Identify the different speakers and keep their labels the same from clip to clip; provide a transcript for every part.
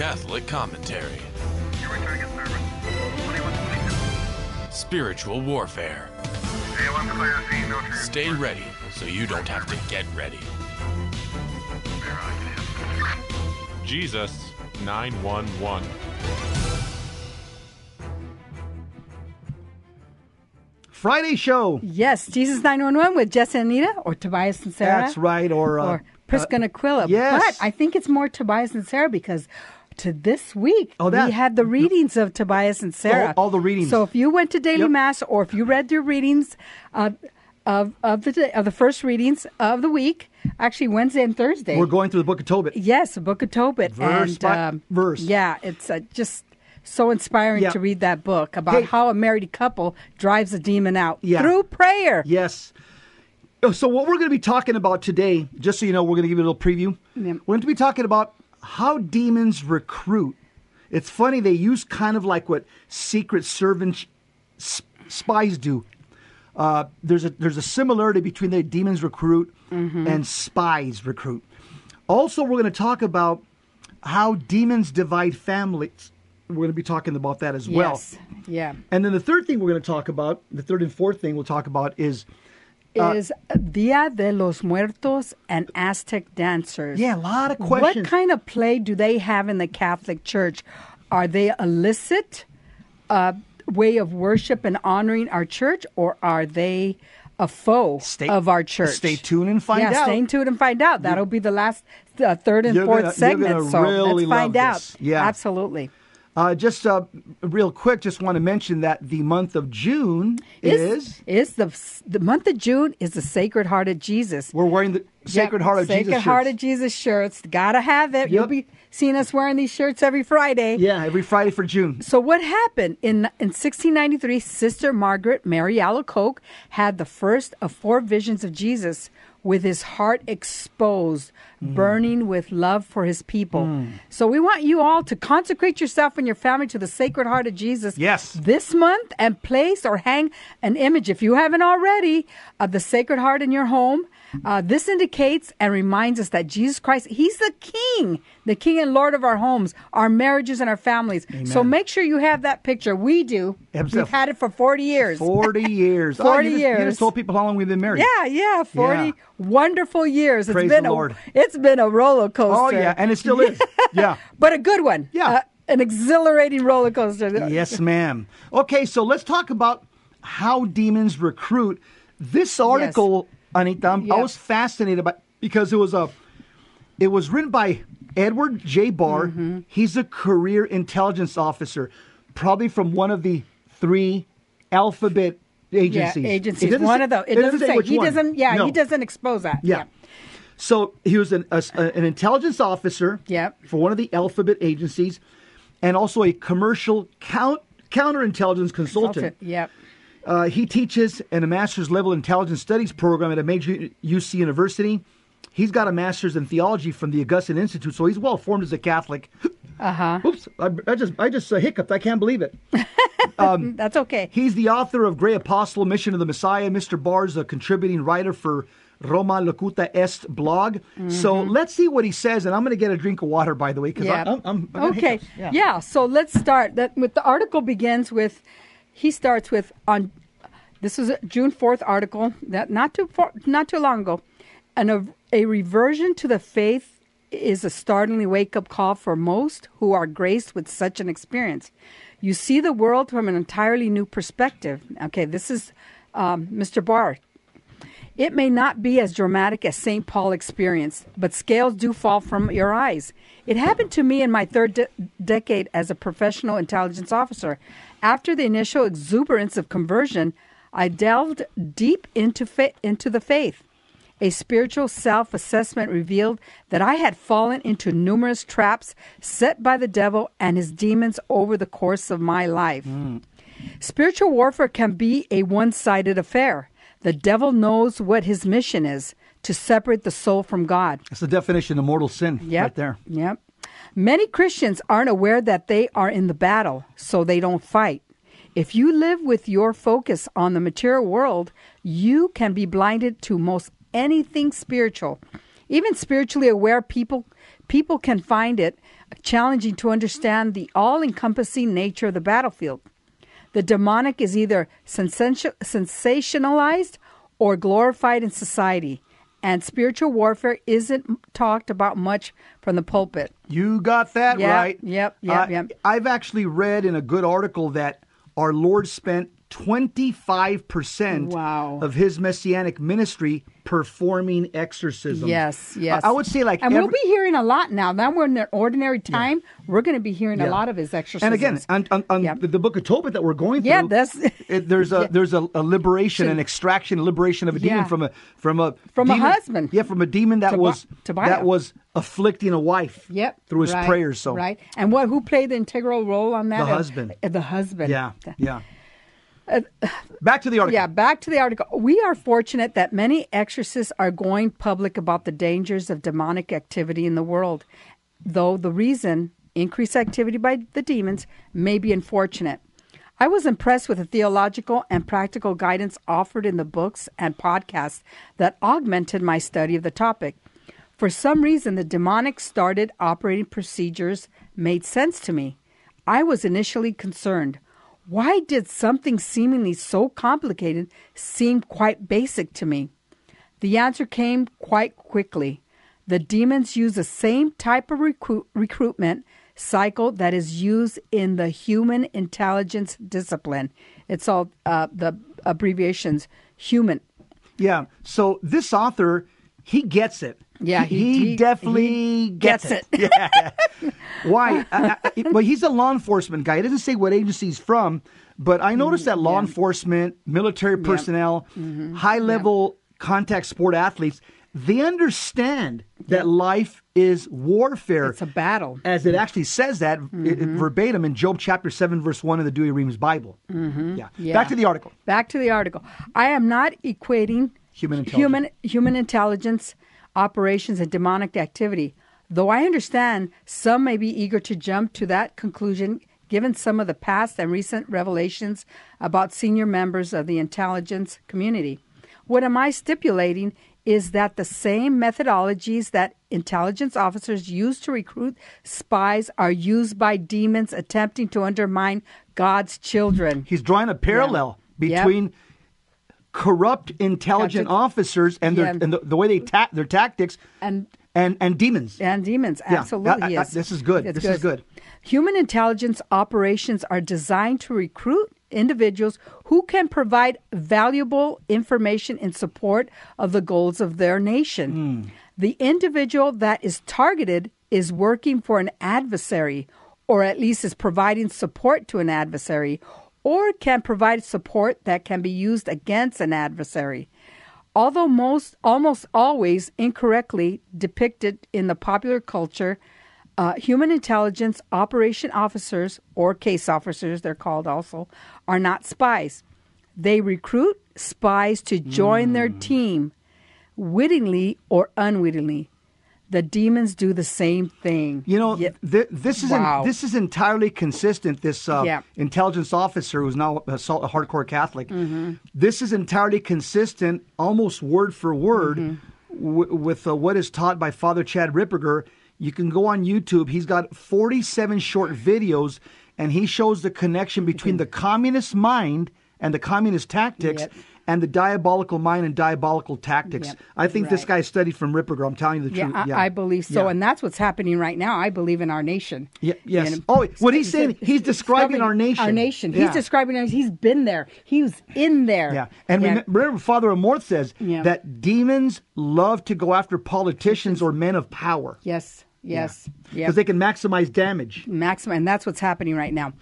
Speaker 1: Catholic commentary. Spiritual warfare. Stay ready so you don't have to get ready.
Speaker 2: Jesus 911.
Speaker 3: Friday show.
Speaker 4: Yes, Jesus 911 with Jess and Anita or Tobias and Sarah.
Speaker 3: That's right. Or, uh,
Speaker 4: or Prisca and Aquila.
Speaker 3: yes.
Speaker 4: But I think it's more Tobias and Sarah because to this week
Speaker 3: Oh, that-
Speaker 4: we had the readings of Tobias and Sarah.
Speaker 3: all the readings.
Speaker 4: So if you went to daily
Speaker 3: Yep.
Speaker 4: mass or if you read your readings uh, of of the of the first readings of the week, actually Wednesday and Thursday.
Speaker 3: we're going through the book of Tobit.
Speaker 4: Yes, the Book of Tobit.
Speaker 3: Verse
Speaker 4: and,
Speaker 3: by
Speaker 4: um,
Speaker 3: verse.
Speaker 4: Yeah, it's uh, just so inspiring
Speaker 3: Yeah.
Speaker 4: to read that book about
Speaker 3: Hey.
Speaker 4: how a married couple drives a demon out
Speaker 3: Yeah.
Speaker 4: through prayer.
Speaker 3: Yes. Oh, So what we're going to be talking about today, just so you know, we're going to give you a little preview.
Speaker 4: Yeah.
Speaker 3: We're going to be talking about how demons recruit. It's funny they use kind of like what secret servants, spies do. Uh, there's a there's a similarity between the demons recruit
Speaker 4: Mm-hmm.
Speaker 3: and spies recruit. Also, we're going to talk about how demons divide families. We're going to be talking about that as well.
Speaker 4: Yeah.
Speaker 3: And then the third thing we're going to talk about, the third and fourth thing we'll talk about is Uh,
Speaker 4: is Dia de los Muertos and Aztec dancers.
Speaker 3: Yeah, a lot of questions.
Speaker 4: What kind of play do they have in the Catholic Church? Are they illicit uh, way of worship and honoring our church, or are they a foe
Speaker 3: Stay-
Speaker 4: of our church?
Speaker 3: stay tuned and find
Speaker 4: yeah,
Speaker 3: out.
Speaker 4: stay tuned and find out. That'll be the last, uh, third and
Speaker 3: You're
Speaker 4: fourth
Speaker 3: gonna- you're
Speaker 4: segment.
Speaker 3: gonna
Speaker 4: so
Speaker 3: really
Speaker 4: let's find out.
Speaker 3: this. Yeah.
Speaker 4: absolutely.
Speaker 3: Uh, just uh, real quick. Just want to mention that the month of June is,
Speaker 4: is the the month of June is the Sacred Heart of Jesus.
Speaker 3: we're wearing the Sacred
Speaker 4: Yep,
Speaker 3: Heart of
Speaker 4: Sacred
Speaker 3: Jesus
Speaker 4: Heart
Speaker 3: shirts.
Speaker 4: of Jesus shirts. Gotta have it. You'll be seeing us wearing these shirts every Friday.
Speaker 3: yeah, every Friday for June.
Speaker 4: So what happened in in 1693? Sister Margaret Mary Alacoque had the first of four visions of Jesus with his heart exposed,
Speaker 3: Mm.
Speaker 4: burning with love for his people. So we want you all to consecrate yourself and your family to the Sacred Heart of Jesus.
Speaker 3: Yes.
Speaker 4: This month and place or hang an image if you haven't already of the Sacred Heart in your home. Uh, this indicates and reminds us that Jesus Christ, He's the King, the King and Lord of our homes, our marriages, and our families. So make sure you have that picture. We do.
Speaker 3: Absolutely.
Speaker 4: We've had it for 40 years.
Speaker 3: Forty years.
Speaker 4: 40
Speaker 3: you just, You
Speaker 4: years.
Speaker 3: just told people how long we've been married.
Speaker 4: Yeah, yeah, 40
Speaker 3: Yeah.
Speaker 4: wonderful years. It's
Speaker 3: Praise
Speaker 4: been
Speaker 3: the
Speaker 4: a,
Speaker 3: Lord.
Speaker 4: It's been a roller coaster.
Speaker 3: Oh yeah, and it still is. Yeah.
Speaker 4: but a good one.
Speaker 3: Yeah.
Speaker 4: Uh, an exhilarating roller coaster.
Speaker 3: yes, ma'am. Okay, so let's talk about how demons recruit. This article, Anita, I'm- I was fascinated by because it was a, it was written by Edward J. Barr.
Speaker 4: Mm-hmm.
Speaker 3: He's a career intelligence officer, probably from one of the three alphabet agencies.
Speaker 4: Yeah,
Speaker 3: It
Speaker 4: agencies.
Speaker 3: doesn't
Speaker 4: One
Speaker 3: say-
Speaker 4: of those. It, doesn't say.
Speaker 3: which
Speaker 4: He
Speaker 3: one.
Speaker 4: doesn't. Yeah,
Speaker 3: No.
Speaker 4: he doesn't expose that.
Speaker 3: Yeah. So he was an, a, an intelligence officer
Speaker 4: Yep.
Speaker 3: for one of the alphabet agencies and also a commercial count, counterintelligence consultant.
Speaker 4: Yep.
Speaker 3: Uh, he teaches in a master's level intelligence studies program at a major UC university. He's got a master's in theology from the Augustine Institute, so he's well formed as a Catholic.
Speaker 4: Uh huh.
Speaker 3: Oops, I, I just I just uh, hiccuped. I can't believe it.
Speaker 4: That's okay.
Speaker 3: He's the author of Gray Apostle, Mission of the Messiah. Mr. Barr's a contributing writer for Roma Locuta Est blog. So
Speaker 4: Mm-hmm.
Speaker 3: let's see what he says, and I'm going to get a drink of water, by the way, because
Speaker 4: Yeah.
Speaker 3: I'm, I'm, I'm
Speaker 4: okay.
Speaker 3: hiccups.
Speaker 4: Yeah. So let's start. That with the article begins with. He starts with on. This is a June fourth article. That not too far, not too long ago, and a, a reversion to the faith is a startlingly wake up call for most who are graced with such an experience. You see the world from an entirely new perspective. Okay, this is um, Mr. Barr It may not be as dramatic as St. Paul experienced, but scales do fall from your eyes. It happened to me in my third de- decade as a professional intelligence officer. After the initial exuberance of conversion, I delved deep into fa- into the faith. A spiritual self assessment revealed that I had fallen into numerous traps set by the devil and his demons over the course of my life. Hmm. Spiritual warfare can be a one sided affair. The devil knows what his mission is to separate the soul from God.
Speaker 3: That's the definition of mortal sin
Speaker 4: Yep.
Speaker 3: right there.
Speaker 4: Yep. Many Christians aren't aware that they are in the battle, so they don't fight. If you live with your focus on the material world, you can be blinded to most anything spiritual. Even spiritually aware people people can find it challenging to understand the all-encompassing nature of the battlefield. The demonic is either sensationalized or glorified in society, and spiritual warfare isn't talked about much from the pulpit.
Speaker 3: You got that
Speaker 4: Yep,
Speaker 3: right.
Speaker 4: yep, yep,
Speaker 3: Uh,
Speaker 4: yep.
Speaker 3: I've actually read in a good article that our Lord spent 25%
Speaker 4: Wow.
Speaker 3: of his messianic ministry performing exorcisms.
Speaker 4: Yes, yes.
Speaker 3: I, I would say like
Speaker 4: and we'll be hearing a lot now. Now we're in an ordinary time. We're going to be hearing a lot of his exorcisms.
Speaker 3: And again, on, on, on
Speaker 4: Yeah.
Speaker 3: the, the book of Tobit that we're going through,
Speaker 4: Yeah, that's-
Speaker 3: it, there's a
Speaker 4: Yeah.
Speaker 3: there's a, a liberation,
Speaker 4: Should-
Speaker 3: an extraction, liberation of a demon
Speaker 4: Yeah.
Speaker 3: from a from a
Speaker 4: From a husband.
Speaker 3: Yeah, from a demon that was that was afflicting a wife.
Speaker 4: Yep.
Speaker 3: through his
Speaker 4: right,
Speaker 3: prayers. So
Speaker 4: right. And what? Who played the integral role on that?
Speaker 3: The
Speaker 4: Uh,
Speaker 3: husband.
Speaker 4: uh, the husband.
Speaker 3: yeah, yeah. Back to the article.
Speaker 4: Yeah, back to the article. We are fortunate that many exorcists are going public about the dangers of demonic activity in the world, though the reason, increased activity by the demons, may be unfortunate. I was impressed with the theological and practical guidance offered in the books and podcasts that augmented my study of the topic. For some reason, the demonic started operating procedures made sense to me. I was initially concerned. Why did something seemingly so complicated seem quite basic to me? The answer came quite quickly. The demons use the same type of recruit, recruitment cycle that is used in the human intelligence discipline. It's all uh, the abbreviations human.
Speaker 3: Yeah. So this author, he gets it.
Speaker 4: Yeah,
Speaker 3: he,
Speaker 4: he-
Speaker 3: he definitely
Speaker 4: he
Speaker 3: gets,
Speaker 4: gets
Speaker 3: it. yeah. Why? I, I, but he's a law enforcement guy. He doesn't say what agency he's from. But I noticed that law
Speaker 4: yeah.
Speaker 3: enforcement, military personnel,
Speaker 4: Mm-hmm.
Speaker 3: high level contact sport athletes, they understand that life is warfare.
Speaker 4: It's a battle.
Speaker 3: as it actually says that
Speaker 4: Mm-hmm.
Speaker 3: verbatim in Job chapter 7, verse 1 of the Douay-Rheims Bible. Mm-hmm. Yeah.
Speaker 4: Yeah.
Speaker 3: Back to the article.
Speaker 4: Back to the article. I am not equating
Speaker 3: Human
Speaker 4: human human intelligence operations and demonic activity. Though I understand some may be eager to jump to that conclusion given some of the past and recent revelations about senior members of the intelligence community. What am I stipulating is that the same methodologies that intelligence officers use to recruit spies are used by demons attempting to undermine God's children.
Speaker 3: He's drawing a parallel
Speaker 4: Yep.
Speaker 3: between corrupt intelligent
Speaker 4: Tactics.
Speaker 3: officers and their
Speaker 4: Yeah.
Speaker 3: and the, the way they ta- their tactics
Speaker 4: And
Speaker 3: and and demons.
Speaker 4: and demons.
Speaker 3: Yeah.
Speaker 4: Absolutely,
Speaker 3: I- I-
Speaker 4: yes.
Speaker 3: this is good.
Speaker 4: It's
Speaker 3: This is good.
Speaker 4: Human intelligence operations are designed to recruit individuals who can provide valuable information in support of the goals of their nation.
Speaker 3: Hmm.
Speaker 4: The individual that is targeted is working for an adversary, or at least is providing support to an adversary, or can provide support that can be used against an adversary. Although most almost always incorrectly depicted in the popular culture, uh, human intelligence operation officers or case officers, they're called also, are not spies. They recruit spies to join their team, wittingly or unwittingly. The demons do the same thing.
Speaker 3: You know, th- this is
Speaker 4: Wow.
Speaker 3: this is entirely consistent. This uh,
Speaker 4: Yeah.
Speaker 3: intelligence officer who's now a, a hardcore Catholic.
Speaker 4: Mm-hmm.
Speaker 3: This is entirely consistent, almost word for word,
Speaker 4: Mm-hmm.
Speaker 3: w- with uh, what is taught by Father Chad Ripperger. You can go on YouTube. He's got 47 short videos, and he shows the connection between the communist mind and the communist tactics.
Speaker 4: Yep.
Speaker 3: And the diabolical mind and diabolical tactics.
Speaker 4: Yep.
Speaker 3: I think this guy studied from Ripperger. I'm telling you the
Speaker 4: Yeah,
Speaker 3: truth.
Speaker 4: I, I believe so,
Speaker 3: Yeah.
Speaker 4: and that's what's happening right now. I believe in our nation.
Speaker 3: Yeah, yes.
Speaker 4: And-
Speaker 3: Oh, what he's saying, he's describing our nation.
Speaker 4: Our nation.
Speaker 3: Yeah.
Speaker 4: He's describing us. He's been there. He was in there.
Speaker 3: Yeah, and remem- remember, Father Amorth says
Speaker 4: Yeah.
Speaker 3: that demons love to go after politicians or men of power
Speaker 4: yes, yes,
Speaker 3: because
Speaker 4: yeah.
Speaker 3: they can maximize damage.
Speaker 4: Maximum, and that's what's happening right now.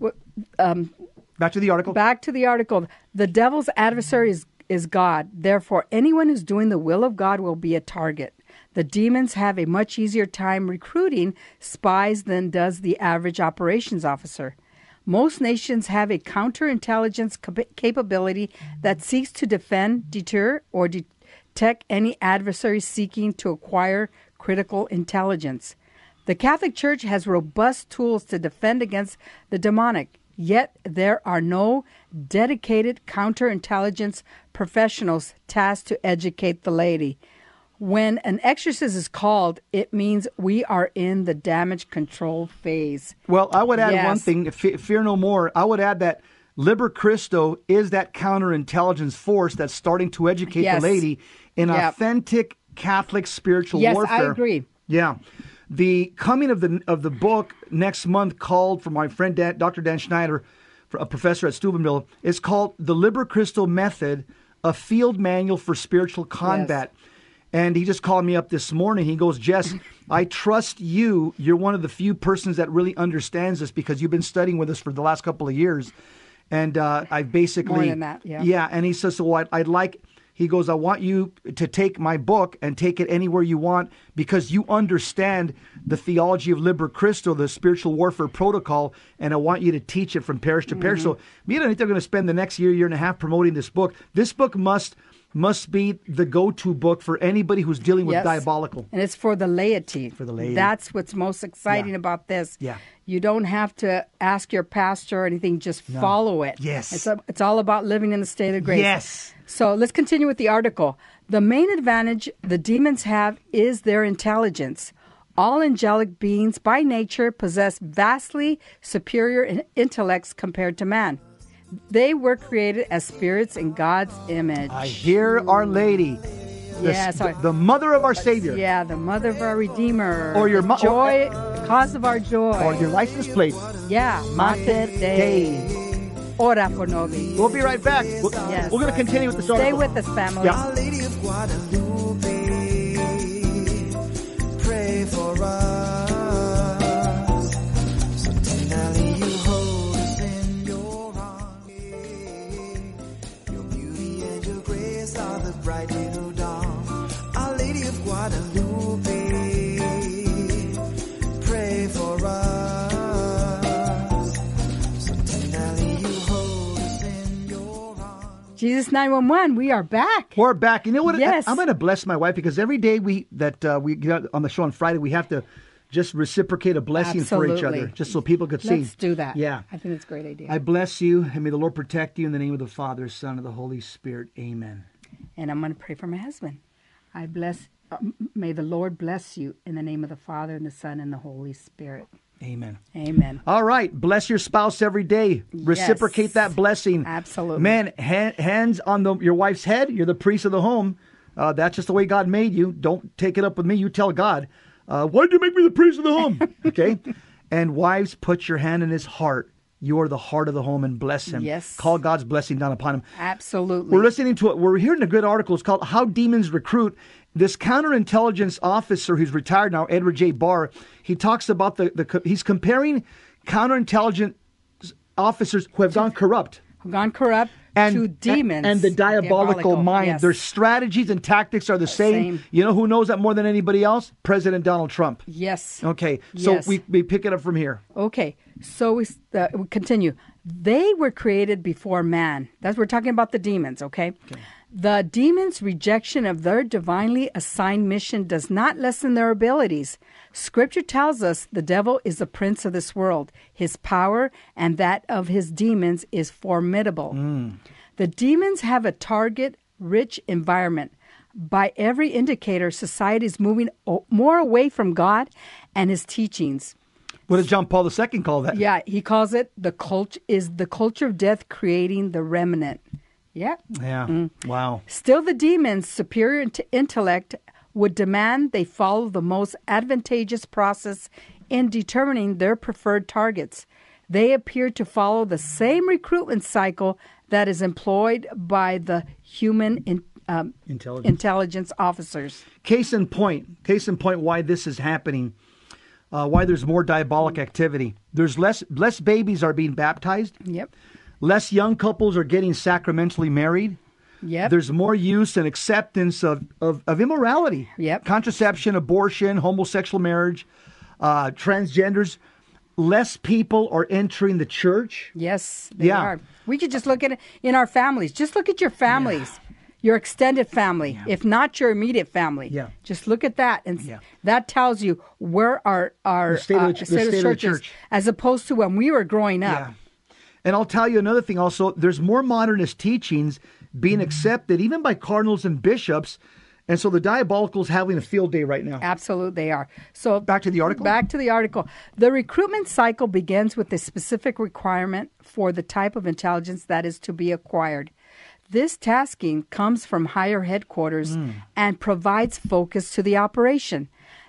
Speaker 4: What- um,
Speaker 3: Back to the article.
Speaker 4: Back to the article. The devil's adversary is, is God. Therefore, anyone who's doing the will of God will be a target. The demons have a much easier time recruiting spies than does the average operations officer. Most nations have a counterintelligence cap- capability that seeks to defend, deter, or detect any adversary seeking to acquire critical intelligence. The Catholic Church has robust tools to defend against the demonic, yet there are no dedicated counterintelligence professionals tasked to educate the laity. When an exorcist is called, it means we are in the damage control phase.
Speaker 3: Well, I would add
Speaker 4: Yes.
Speaker 3: one thing. Fe- fear no more. I would add that Liber Christi is that counterintelligence force that's starting to educate
Speaker 4: Yes.
Speaker 3: the lady in
Speaker 4: Yep.
Speaker 3: authentic Catholic spiritual warfare.
Speaker 4: Yes, I agree.
Speaker 3: Yeah. The coming of the of the book next month called for my friend Dan, Dr. Dan Schneider, a professor at Steubenville, is called the Liber Christi Method, a field manual for spiritual combat. And he just called me up this morning. He goes, Jess, I trust you. You're one of the few persons that really understands this because you've been studying with us for the last couple of years. And uh, I basically.
Speaker 4: More than that, yeah.
Speaker 3: Yeah. And he says, so I'd, I'd like, he goes, I want you to take my book and take it anywhere you want because you understand the theology of Liber Christi, the spiritual warfare protocol, and I want you to teach it from parish to parish.
Speaker 4: Mm-hmm.
Speaker 3: So me and Anita are going to spend the next year, year and a half promoting this book. This book must must be the go-to book for anybody who's dealing with
Speaker 4: Yes.
Speaker 3: diabolical.
Speaker 4: And it's for the laity. For
Speaker 3: the laity.
Speaker 4: That's what's most exciting
Speaker 3: Yeah.
Speaker 4: about this.
Speaker 3: Yeah.
Speaker 4: You don't have to ask your pastor or anything, just follow it.
Speaker 3: Yes.
Speaker 4: It's, a, it's all about living in the state of grace.
Speaker 3: Yes.
Speaker 4: So let's continue with the article. The main advantage the demons have is their intelligence. All angelic beings by nature possess vastly superior intellects compared to man. They were created as spirits in God's image.
Speaker 3: I hear Our Lady, the,
Speaker 4: Yes, I-
Speaker 3: the mother of our Savior,
Speaker 4: Yeah, the mother of our Redeemer.
Speaker 3: Or your
Speaker 4: the
Speaker 3: mo-
Speaker 4: joy, the cause of our joy.
Speaker 3: or your license plate.
Speaker 4: yeah, Mater Dei. Ora pro nobis.
Speaker 3: We'll be right back. We're,
Speaker 4: Yes.
Speaker 3: we're going to continue with this
Speaker 4: Stay with us, family.
Speaker 3: Yeah.
Speaker 5: Our Lady of Guadalupe, pray for us. So tenderly you hold us in your arms. Your beauty and your grace are the bright little dawn. Our Lady of Guadalupe,
Speaker 4: Jesus 911, we are back.
Speaker 3: We're back. You know what?
Speaker 4: Yes.
Speaker 3: I, am going to bless my wife because every day we that uh, we get on the show on Friday, we have to just reciprocate a blessing for each other, just so people could see.
Speaker 4: Let's do that.
Speaker 3: Yeah.
Speaker 4: I think it's a great idea.
Speaker 3: I bless you, and may the Lord protect you in the name of the Father, Son, and the Holy Spirit. Amen.
Speaker 4: and I'm going to pray for my husband. I bless, uh, may the Lord bless you in the name of the Father and the Son and the Holy Spirit.
Speaker 3: Amen.
Speaker 4: Amen.
Speaker 3: All right, bless your spouse every day. Reciprocate
Speaker 4: Yes.
Speaker 3: that blessing.
Speaker 4: Absolutely.
Speaker 3: man. Ha- hands on the, your wife's head. You're the priest of the home. Uh, that's just the way God made you. Don't take it up with me. You tell God, uh, "Why did you make me the priest of the home?" okay. and wives, put your hand in his heart. You are the heart of the home, and bless him.
Speaker 4: Yes.
Speaker 3: Call God's blessing down upon him.
Speaker 4: Absolutely.
Speaker 3: We're listening to it. We're hearing a good article. It's called "How Demons Recruit." This counterintelligence officer who's retired now, Edward J. Barr, he talks about the, the he's comparing counterintelligence officers who have gone corrupt
Speaker 4: Gone corrupt
Speaker 3: and
Speaker 4: to demons.
Speaker 3: and the diabolical, mind.
Speaker 4: Yes.
Speaker 3: Their strategies and tactics are the same.
Speaker 4: Same.
Speaker 3: You know who knows that more than anybody else? President Donald Trump.
Speaker 4: Yes.
Speaker 3: Okay, so
Speaker 4: Yes.
Speaker 3: we, we pick it up from here.
Speaker 4: Okay, so we, uh, we continue. They were created before man. That's we're talking about the demons. okay. Okay? The demons' rejection of their divinely assigned mission does not lessen their abilities. Scripture tells us the devil is the prince of this world. His power and that of his demons is formidable. Mm. The demons have a target-rich environment. By every indicator, society is moving more away from God and His teachings.
Speaker 3: What does John Paul II call that?
Speaker 4: Yeah, he calls it the cult is the culture of death creating the remnant. Yeah.
Speaker 3: Yeah.
Speaker 4: Mm.
Speaker 3: Wow.
Speaker 4: Still, the demons, superior to intellect, would demand they follow the most advantageous process in determining their preferred targets. They appear to follow the same recruitment cycle that is employed by the human in, um,
Speaker 3: Intelligence.
Speaker 4: intelligence officers.
Speaker 3: Case in point, case in point, why this is happening, uh, why there's more diabolic activity. There's less less babies are being baptized.
Speaker 4: Yep.
Speaker 3: Less young couples are getting sacramentally married.
Speaker 4: Yep.
Speaker 3: There's more use and acceptance of, of, of immorality.
Speaker 4: Yep.
Speaker 3: Contraception, abortion, homosexual marriage, uh, transgenders. Less people are entering the church.
Speaker 4: Yes, they
Speaker 3: Yeah.
Speaker 4: are. We could just look at it in our families. Just look at your families, your extended family, if not your immediate family.
Speaker 3: Yeah.
Speaker 4: Just look at that, and
Speaker 3: Yeah.
Speaker 4: that tells you where our our
Speaker 3: The state of the
Speaker 4: uh,
Speaker 3: the
Speaker 4: state of
Speaker 3: state of the
Speaker 4: church is, as opposed to when we were growing up.
Speaker 3: Yeah. And I'll tell you another thing also, there's more modernist teachings being accepted even by cardinals and bishops And so the diabolical's having a field day right now.
Speaker 4: Absolutely, they are. So
Speaker 3: Back to the article?
Speaker 4: Back to the article. The recruitment cycle begins with a specific requirement for the type of intelligence that is to be acquired. This tasking comes from higher headquarters
Speaker 3: Hmm.
Speaker 4: and provides focus to the operation.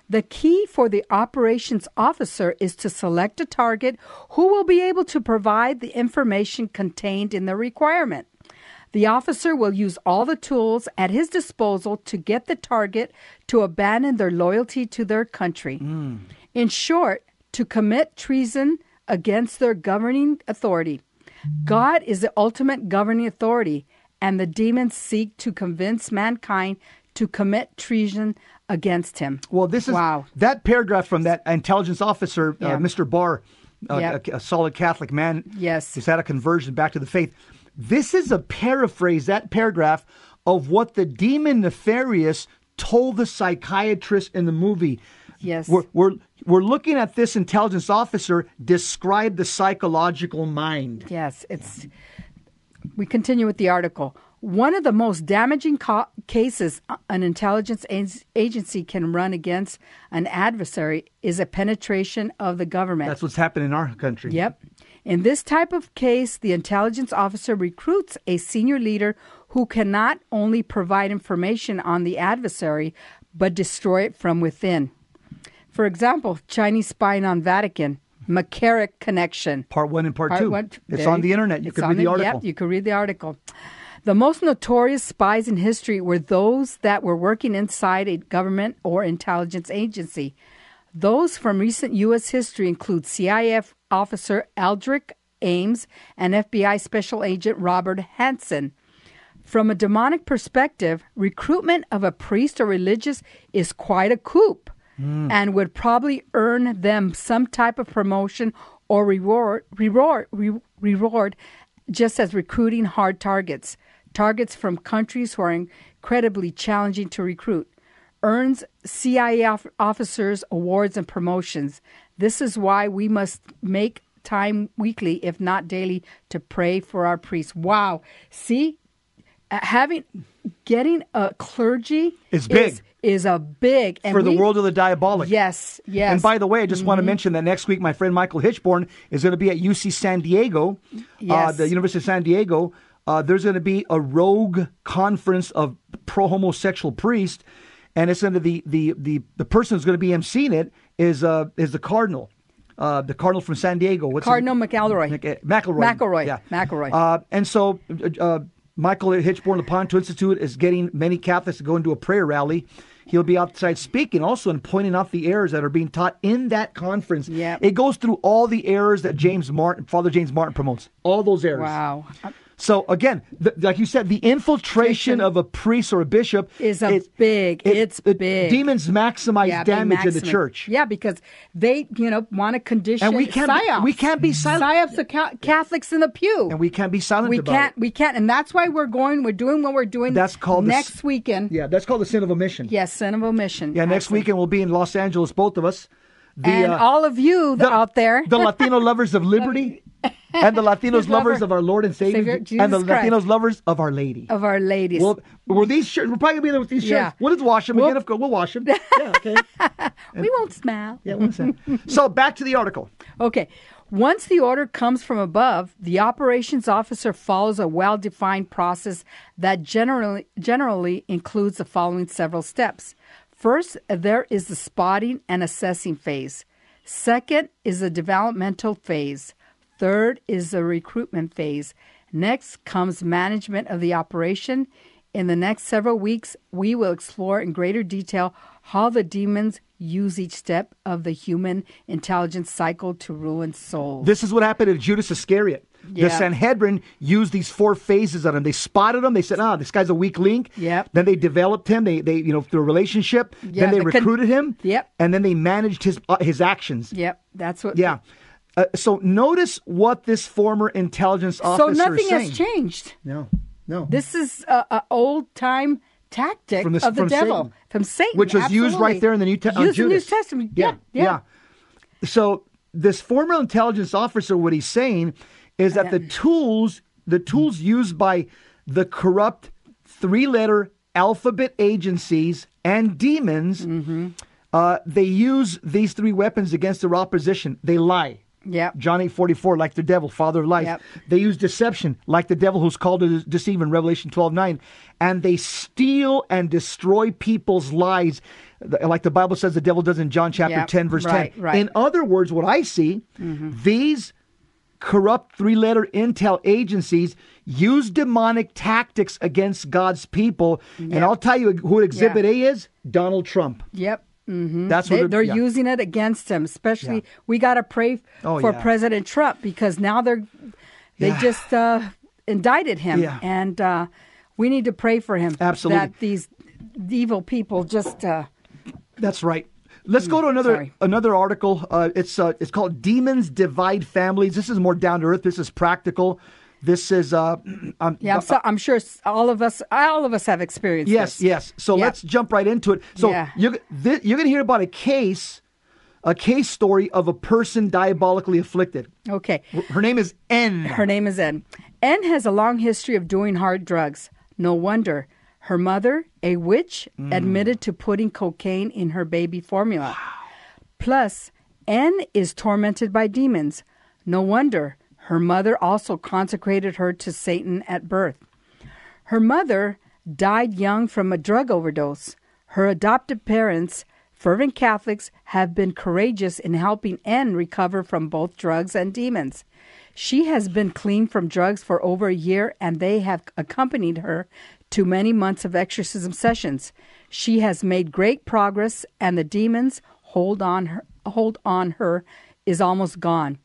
Speaker 4: The key for the operations officer is to select a target who will be able to provide the information contained in the requirement. The officer will use all the tools at his disposal to get the target to abandon their loyalty to their country. Hmm. In short, to commit treason against their governing authority. God is the ultimate governing authority, and the demons seek to convince mankind to commit treason against him.
Speaker 3: Well, this is
Speaker 4: Wow.
Speaker 3: that paragraph from that intelligence officer,
Speaker 4: Yeah.
Speaker 3: uh, Mr. Barr, uh,
Speaker 4: Yep.
Speaker 3: a, a solid Catholic man.
Speaker 4: Yes.
Speaker 3: He's had a conversion back to the faith. This is a paraphrase, that paragraph, of what the demon nefarious told the psychiatrist in the movie.
Speaker 4: Yes.
Speaker 3: We're, we're, we're looking at this intelligence officer describe the psychological mind.
Speaker 4: Yes, it's. We continue with the article. One of the most damaging cases an intelligence agency can run against an adversary is a penetration of the government.
Speaker 3: That's what's happening in our country.
Speaker 4: Yep. In this type of case, the intelligence officer recruits a senior leader who can not only provide information on the adversary, but destroy it from within. For example, Chinese spying on Vatican, McCarrick connection.
Speaker 3: Part one and part,
Speaker 4: Part
Speaker 3: two.
Speaker 4: one-
Speaker 3: It's on the internet. You can read the,
Speaker 4: the-
Speaker 3: article.
Speaker 4: Yep, you can read the article. The most notorious spies in history were those that were working inside a government or intelligence agency. Those from recent U.S. history include CIA officer Aldrich Ames and FBI Special Agent Robert Hanssen. From a demonic perspective, recruitment of a priest or religious is quite a coup hmm. and would probably earn them some type of promotion or reward, reward, re- reward just as recruiting hard targets, targets from countries who are incredibly challenging to recruit. Earns CIA officers awards and promotions. This is why we must make time weekly, if not daily, to pray for our priests. Wow. See, uh, having getting a clergy
Speaker 3: Is big.
Speaker 4: is, is a big and
Speaker 3: for the
Speaker 4: we-
Speaker 3: world of the diabolic.
Speaker 4: Yes, yes.
Speaker 3: And by the way, I just
Speaker 4: Mm-hmm.
Speaker 3: want to mention that next week, my friend Michael Hichborn is going to be at UC San Diego, uh, the University of San Diego. Uh, there's going to be a rogue conference of pro homosexual priests, and it's going to the the the the person who's going to be emceeing it is uh is the cardinal, uh, the cardinal from San Diego. What's his-
Speaker 4: Cardinal McElroy.
Speaker 3: Mc- uh, McElroy.
Speaker 4: McElroy.
Speaker 3: Yeah.
Speaker 4: McElroy.
Speaker 3: Uh, and so uh, uh, Michael at Hichborn Lepanto Institute is getting many Catholics to go into a prayer rally. He'll be outside speaking also and pointing out the errors that are being taught in that conference.
Speaker 4: Yep.
Speaker 3: It goes through all the errors that James Martin, Father James Martin promotes. All those errors.
Speaker 4: Wow.
Speaker 3: So again, the, like you said, the infiltration of a priest or a bishop
Speaker 4: Is a big- it's
Speaker 3: the
Speaker 4: big.
Speaker 3: Demons maximize
Speaker 4: Yeah,
Speaker 3: damage in the church.
Speaker 4: Yeah, because they, you know, want to condition
Speaker 3: And we can't be-
Speaker 4: psyops.
Speaker 3: we can't be silent.
Speaker 4: Psyops of ca- Catholics in the pew.
Speaker 3: And we can't be silent
Speaker 4: we can't.
Speaker 3: it.
Speaker 4: We can't, and that's why we're going. We're doing what we're doing.
Speaker 3: That's called
Speaker 4: next
Speaker 3: s-
Speaker 4: weekend.
Speaker 3: Yeah, that's called the sin of omission.
Speaker 4: Yes, sin of omission.
Speaker 3: Yeah, next
Speaker 4: Actually.
Speaker 3: weekend we'll be in Los Angeles, both of us. The,
Speaker 4: and
Speaker 3: uh,
Speaker 4: all of you
Speaker 3: the-
Speaker 4: out there,
Speaker 3: the Latino lovers of liberty, and the Latinos
Speaker 4: lover-
Speaker 3: lovers of our Lord and Savior,
Speaker 4: Savior,
Speaker 3: and the
Speaker 4: Christ.
Speaker 3: Latinos lovers of Our Lady.
Speaker 4: of our ladies.
Speaker 3: Well, were these shirts? We're probably gonna be there with these shirts.
Speaker 4: Yeah.
Speaker 3: We'll just wash them
Speaker 4: We'll-
Speaker 3: again. Of course, we'll wash them. Yeah, okay.
Speaker 4: we won't smell.
Speaker 3: Yeah, one second. So back to the article.
Speaker 4: Okay. Once the order comes from above, the operations officer follows a well defined process that generally, generally includes the following several steps. First, there is the spotting and assessing phase. Second is the developmental phase. Third is the recruitment phase. Next comes management of the operation. In the next several weeks, we will explore in greater detail how the demons use each step of the human intelligence cycle to ruin souls.
Speaker 3: This is what happened to Judas Iscariot. The Sanhedrin used these four phases on him. They spotted him. They said, "Ah, this guy's a weak link."
Speaker 4: Yep.
Speaker 3: Then they developed him. They, they, you know, through a relationship.
Speaker 4: Yeah,
Speaker 3: then they
Speaker 4: the con-
Speaker 3: recruited him.
Speaker 4: Yep.
Speaker 3: And then they managed his uh, his actions.
Speaker 4: Yep, that's what.
Speaker 3: Yeah. Uh, so notice what this former intelligence officer
Speaker 4: So nothing has changed.
Speaker 3: No, no.
Speaker 4: This is a, a old time tactic
Speaker 3: From this-
Speaker 4: of the devil
Speaker 3: Satan.
Speaker 4: from Satan,
Speaker 3: which was used right there in the New Te- on
Speaker 4: Used in the New Testament. Yeah, yeah.
Speaker 3: yeah. So this former intelligence officer, what he's saying is that the tools, the tools used by the corrupt three-letter alphabet agencies and demons,
Speaker 4: Mm-hmm.
Speaker 3: uh, they use these three weapons against their opposition. They lie.
Speaker 4: Yep.
Speaker 3: John 8 44, like the devil, father of lies.
Speaker 4: Yep.
Speaker 3: They use deception, like the devil who's called to deceive in Revelation 12 9. And they steal and destroy people's lives, like the Bible says the devil does in John chapter
Speaker 4: Yep.
Speaker 3: 10, verse
Speaker 4: Right,
Speaker 3: 10.
Speaker 4: right. Mm-hmm.
Speaker 3: In other words, what I see, these corrupt three letter intel agencies use demonic tactics against God's people. And I'll tell you who Exhibit A is Donald Trump.
Speaker 4: Yep. Hmm
Speaker 3: That's what
Speaker 4: they,
Speaker 3: they're-
Speaker 4: they're
Speaker 3: yeah.
Speaker 4: using it against him. Especially,
Speaker 3: Yeah.
Speaker 4: we got to pray
Speaker 3: Oh,
Speaker 4: for
Speaker 3: yeah.
Speaker 4: President Trump because now they're they just uh, indicted him, and uh, we need to pray for him.
Speaker 3: Absolutely.
Speaker 4: that these evil people just. Uh,
Speaker 3: That's right. Let's go to another
Speaker 4: sorry.
Speaker 3: another article. Uh, it's uh, it's called "Demons Divide Families." This is more down to earth. This is practical. This is uh, um,
Speaker 4: yeah, I'm, so, I'm sure all of us, all of us have experienced.
Speaker 3: yes,
Speaker 4: this.
Speaker 3: yes. So
Speaker 4: Yeah.
Speaker 3: let's jump right into it. So
Speaker 4: Yeah.
Speaker 3: you're th- you're going to hear about a case, a case story of a person diabolically afflicted.
Speaker 4: Okay.
Speaker 3: Her name is N.
Speaker 4: Her name is N. N has a long history of doing hard drugs. No wonder. Her mother, a witch, admitted to putting cocaine in her baby formula. Plus, N is tormented by demons. No wonder. Her mother also consecrated her to Satan at birth. Her mother died young from a drug overdose. Her adopted parents, fervent Catholics, have been courageous in helping Anne recover from both drugs and demons. She has been clean from drugs for over a year, and they have accompanied her to many months of exorcism sessions. She has made great progress, and the demons hold on her, hold on her is almost gone.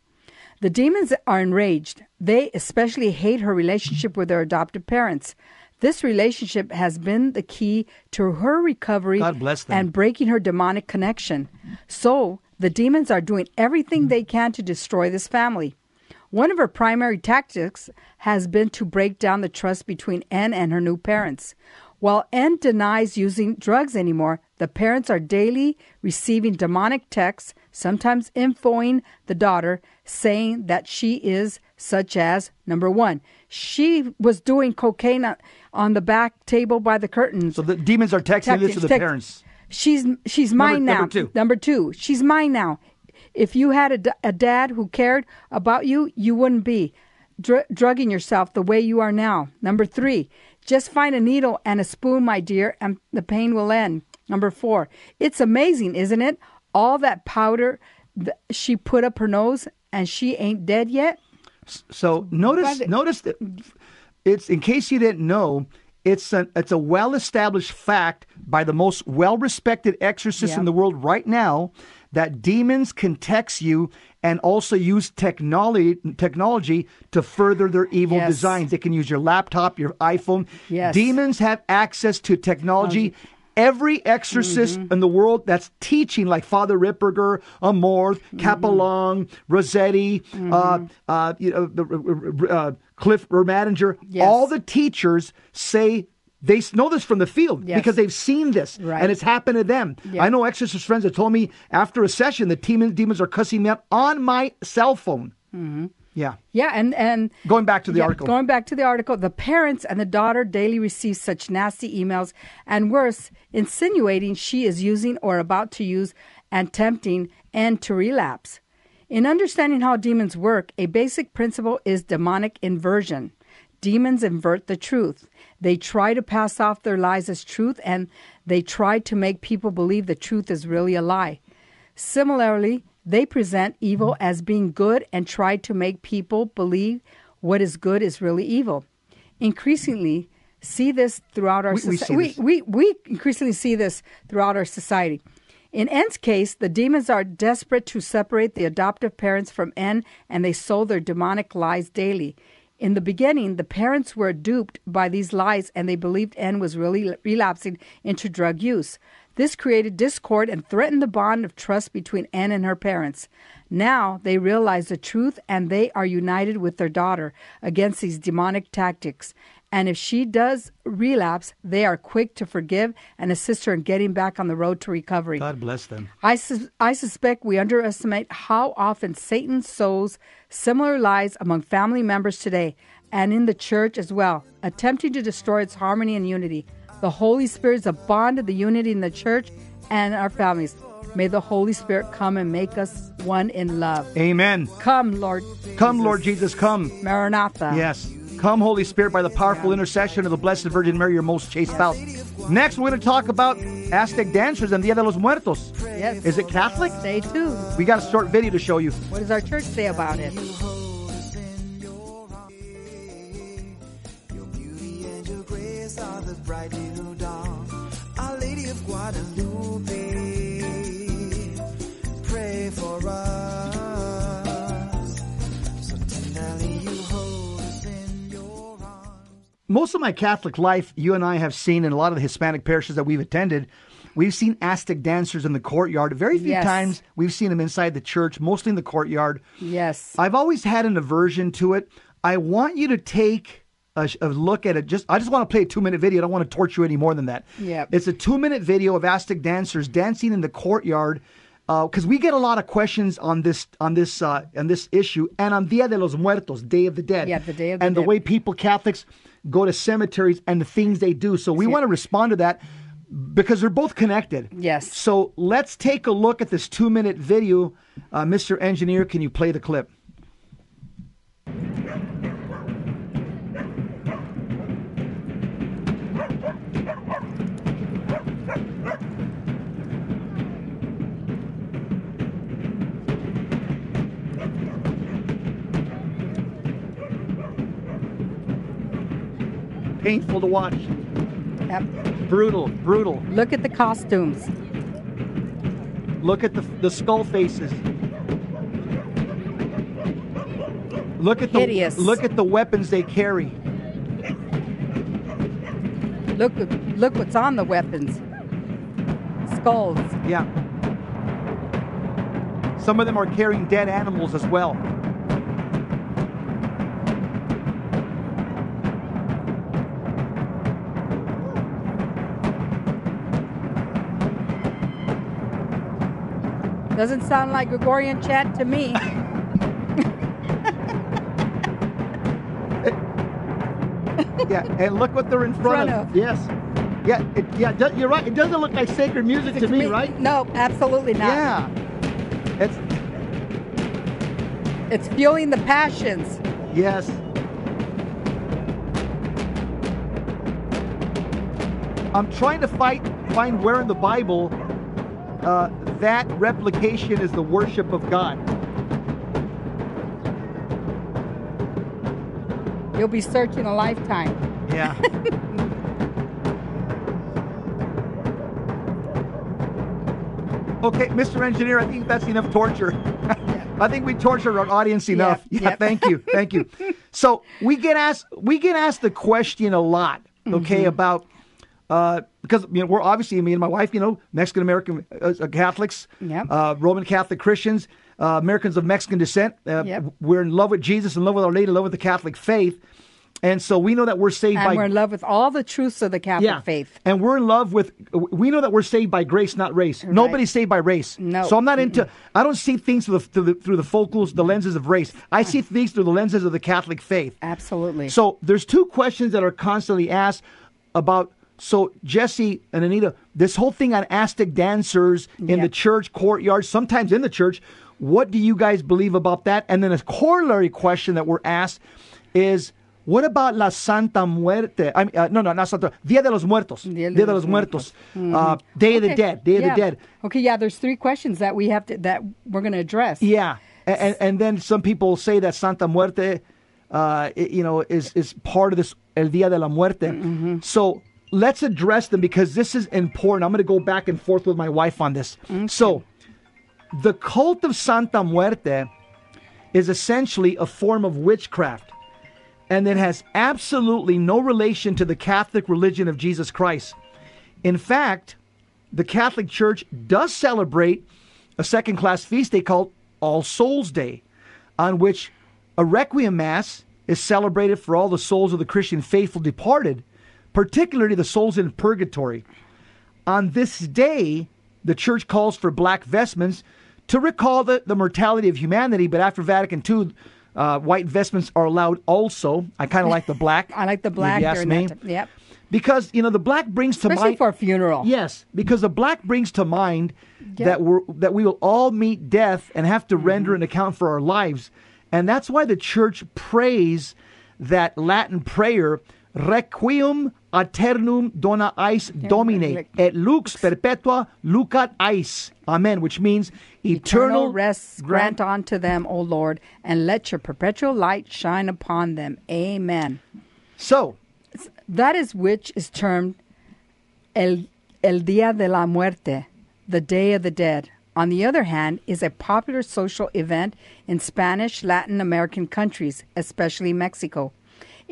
Speaker 4: The demons are enraged. They especially hate her relationship with her adopted parents. This relationship has been the key to her recovery
Speaker 3: God bless them.
Speaker 4: and breaking her demonic connection. So, the demons are doing everything they can to destroy this family. One of her primary tactics has been to break down the trust between N and her new parents. While N denies using drugs anymore, the parents are daily receiving demonic texts, sometimes infoing the daughter, saying that she is such as number one, she was doing cocaine on- the back table by the curtains.
Speaker 3: So the demons are texting this to the
Speaker 4: Text-
Speaker 3: parents.
Speaker 4: She's she's mine
Speaker 3: Number-
Speaker 4: now.
Speaker 3: number two.
Speaker 4: Number two, she's mine now. If you had a dad who cared about you, you wouldn't be dr- drugging yourself the way you are now. Number three, just find a needle and a spoon, my dear, and the pain will end. Number four, it's amazing, isn't it? All that powder she put up her nose, and she ain't dead yet.
Speaker 3: So notice, notice that it's in case you didn't know, it's a it's a well established fact by the most well respected exorcist in the world right now that demons can text you and also use technology technology to further their evil
Speaker 4: Yes.
Speaker 3: designs. They can use your laptop, your iPhone.
Speaker 4: Yes.
Speaker 3: Demons have access to technology. Every exorcist
Speaker 4: Mm-hmm.
Speaker 3: in the world that's teaching, like Father Ripperger, Amorth,
Speaker 4: Mm-hmm.
Speaker 3: Capelong, Rossetti, uh, uh, you know, the- uh, Cliff Ermatinger,
Speaker 4: Yes.
Speaker 3: all the teachers say they know this from the field
Speaker 4: Yes.
Speaker 3: because they've seen this
Speaker 4: Right.
Speaker 3: and it's happened to them.
Speaker 4: Yeah.
Speaker 3: I know exorcist friends that told me after a session the demons, demons are cussing me out on my cell phone. Mm-hmm. Yeah.
Speaker 4: Yeah, and and
Speaker 3: Going back to the
Speaker 4: Yeah,
Speaker 3: article.
Speaker 4: Going back to the article, the parents and the daughter daily receive such nasty emails and worse, insinuating she is using or about to use and tempting and to relapse. In understanding how demons work, a basic principle is demonic inversion. Demons invert the truth. They try to pass off their lies as truth and they try to make people believe the truth is really a lie. Similarly, they present evil mm-hmm. as being good and try to make people believe what is good is really evil. Increasingly, see this throughout our
Speaker 3: We- we
Speaker 4: society.
Speaker 3: this.
Speaker 4: We, we increasingly see this throughout our society. In N's case, the demons are desperate to separate the adoptive parents from N and they sow their demonic lies daily. In the beginning, the parents were duped by these lies and they believed N was really relapsing into drug use. This created discord and threatened the bond of trust between N and her parents. Now they realize the truth and they are united with their daughter against these demonic tactics. And if she does relapse, they are quick to forgive and assist her in getting back on the road to recovery.
Speaker 3: God bless them.
Speaker 4: I, sus- I suspect we underestimate how often Satan sows similar lies among family members today and in the church as well, attempting to destroy its harmony and unity. The Holy Spirit is a bond of the unity in the church and our families. May the Holy Spirit come and make us one in love.
Speaker 3: Amen.
Speaker 4: Come, Lord.
Speaker 3: Come, Lord Jesus, come.
Speaker 4: Maranatha.
Speaker 3: Yes. Come, Holy Spirit, by the powerful intercession of the Blessed Virgin Mary, your most chaste spouse. Next, we're going to talk about Aztec dancers and Dia de los Muertos.
Speaker 4: Yes.
Speaker 3: Is it Catholic?
Speaker 4: Stay tuned.
Speaker 3: We got a short video to show you.
Speaker 4: What does our church say about it?
Speaker 5: Your grace the bright little dawn. Our Lady of Guadalupe, pray for us. So tenderly you hold us in your arms.
Speaker 3: Most of my Catholic life, you and I have seen in a lot of the Hispanic parishes that we've attended, we've seen Aztec dancers in the courtyard. Very few
Speaker 4: Yes.
Speaker 3: times we've seen them inside the church, mostly in the courtyard.
Speaker 4: Yes.
Speaker 3: I've always had an aversion to it. I want you to take a, a look at it. Just I just want to play a two minute video. I don't want to torture you any more than that.
Speaker 4: Yeah,
Speaker 3: It's a two minute video of Aztec dancers dancing in the courtyard. Because we get a lot of questions on this on this uh, on this issue and on Dia de los Muertos, Day of the Dead.
Speaker 4: Yeah, the Day of the
Speaker 3: and the way people Catholics go to cemeteries and the things they do. So we
Speaker 4: Yeah.
Speaker 3: want to respond to that because they're both connected.
Speaker 4: Yes.
Speaker 3: So let's take a look at this two minute video. Uh, Mr. Engineer, can you play the clip? Painful to watch.
Speaker 4: Yep.
Speaker 3: Brutal, brutal.
Speaker 4: Look at the costumes.
Speaker 3: Look at the, the skull faces. Look at the
Speaker 4: Hideous.
Speaker 3: look at the weapons they carry.
Speaker 4: Look, look what's on the weapons. Skulls.
Speaker 3: Yeah. Some of them are carrying dead animals as well.
Speaker 4: Doesn't sound like Gregorian chant to me.
Speaker 3: Yeah, and look what they're in front,
Speaker 4: Front
Speaker 3: of.
Speaker 4: of.
Speaker 3: Yes. Yeah, it, yeah, it you're right. It doesn't look like sacred music to me, right?
Speaker 4: No, absolutely not.
Speaker 3: Yeah. It's
Speaker 4: It's fueling the passions.
Speaker 3: yes. I'm trying to fight find where in the Bible uh, that replication is the worship of God.
Speaker 4: You'll be searching a lifetime.
Speaker 3: Yeah. okay, Mr. Engineer, I think that's enough torture. I think we tortured our audience enough.
Speaker 4: Yep,
Speaker 3: Yeah,
Speaker 4: yep.
Speaker 3: thank you, thank you. So we get asked we get asked the question a lot, okay,
Speaker 4: Mm-hmm.
Speaker 3: about uh, because you know we're obviously me and my wife, you know, Mexican American uh, Catholics,
Speaker 4: Yep.
Speaker 3: uh, Roman Catholic Christians, uh, Americans of Mexican descent. Uh,
Speaker 4: Yep.
Speaker 3: We're in love with Jesus, in love with Our Lady, in love with the Catholic faith, and so we know that we're saved
Speaker 4: And
Speaker 3: by
Speaker 4: we're in love with all the truths of the Catholic faith.
Speaker 3: and we're in love with, we know that we're saved by grace, not race. Nobody's saved by race.
Speaker 4: No.
Speaker 3: So I'm not into, I don't see things through the, through the, through the focals, the lenses of race. I see things through the lenses of the Catholic faith.
Speaker 4: Absolutely.
Speaker 3: So there's two questions that are constantly asked about. So Jesse and Anita, this whole thing on Aztec dancers in
Speaker 4: Yeah.
Speaker 3: the church courtyard, sometimes in the church. What do you guys believe about that? And then a corollary question that we're asked is, what about La Santa Muerte? I mean, uh, no, no, not Santa. Dia de los Muertos. Dia de, los Muertos. Uh, Day of the Dead. Day of the Dead.
Speaker 4: Okay, yeah, there's three questions that we have to that we're going to address.
Speaker 3: Yeah, and, and and then some people say that Santa Muerte, uh, you know, is is part of this El Dia de la Muerte.
Speaker 4: Mm-hmm.
Speaker 3: So let's address them because this is important. I'm going to go back and forth with my wife on this. So, the cult of Santa Muerte is essentially a form of witchcraft, and it has absolutely no relation to the Catholic religion of Jesus Christ. In fact, the Catholic Church does celebrate a second class feast day called All Souls Day, on which a Requiem Mass is celebrated for all the souls of the Christian faithful departed, particularly the souls in purgatory. On this day, the Church calls for black vestments to recall the, the mortality of humanity, but after Vatican II, uh, white vestments are allowed also. I kind of like the black.
Speaker 4: I like the
Speaker 3: if
Speaker 4: black
Speaker 3: you ask me.
Speaker 4: that. Yep.
Speaker 3: because you know the black brings to
Speaker 4: Especially
Speaker 3: mind
Speaker 4: for a funeral.
Speaker 3: Yes, because the black brings to mind that we're that we will all meet death and have to render an account for our lives, and that's why the church prays that Latin prayer, Requiem aeternum dona eis Domine, et lux perpetua lucat eis. Amen, which means eternal,
Speaker 4: Eternal rest grant unto them, O Lord, and let your perpetual light shine upon them. Amen.
Speaker 3: So,
Speaker 4: That is which is termed el, el Día de la Muerte, the Day of the Dead. On the other hand, is a popular social event in Spanish Latin American countries, especially Mexico.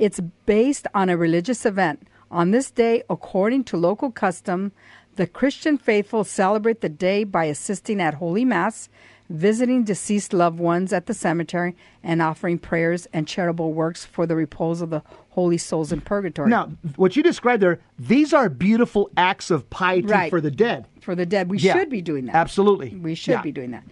Speaker 4: It's based on a religious event. On this day, according to local custom, the Christian faithful celebrate the day by assisting at Holy Mass, visiting deceased loved ones at the cemetery, and offering prayers and charitable works for the repose of the holy souls in purgatory.
Speaker 3: now what you described there, these are beautiful acts of piety
Speaker 4: Right.
Speaker 3: for the dead.
Speaker 4: for the dead. We
Speaker 3: Yeah,
Speaker 4: should be doing that.
Speaker 3: absolutely.
Speaker 4: We should
Speaker 3: Yeah.
Speaker 4: be doing that.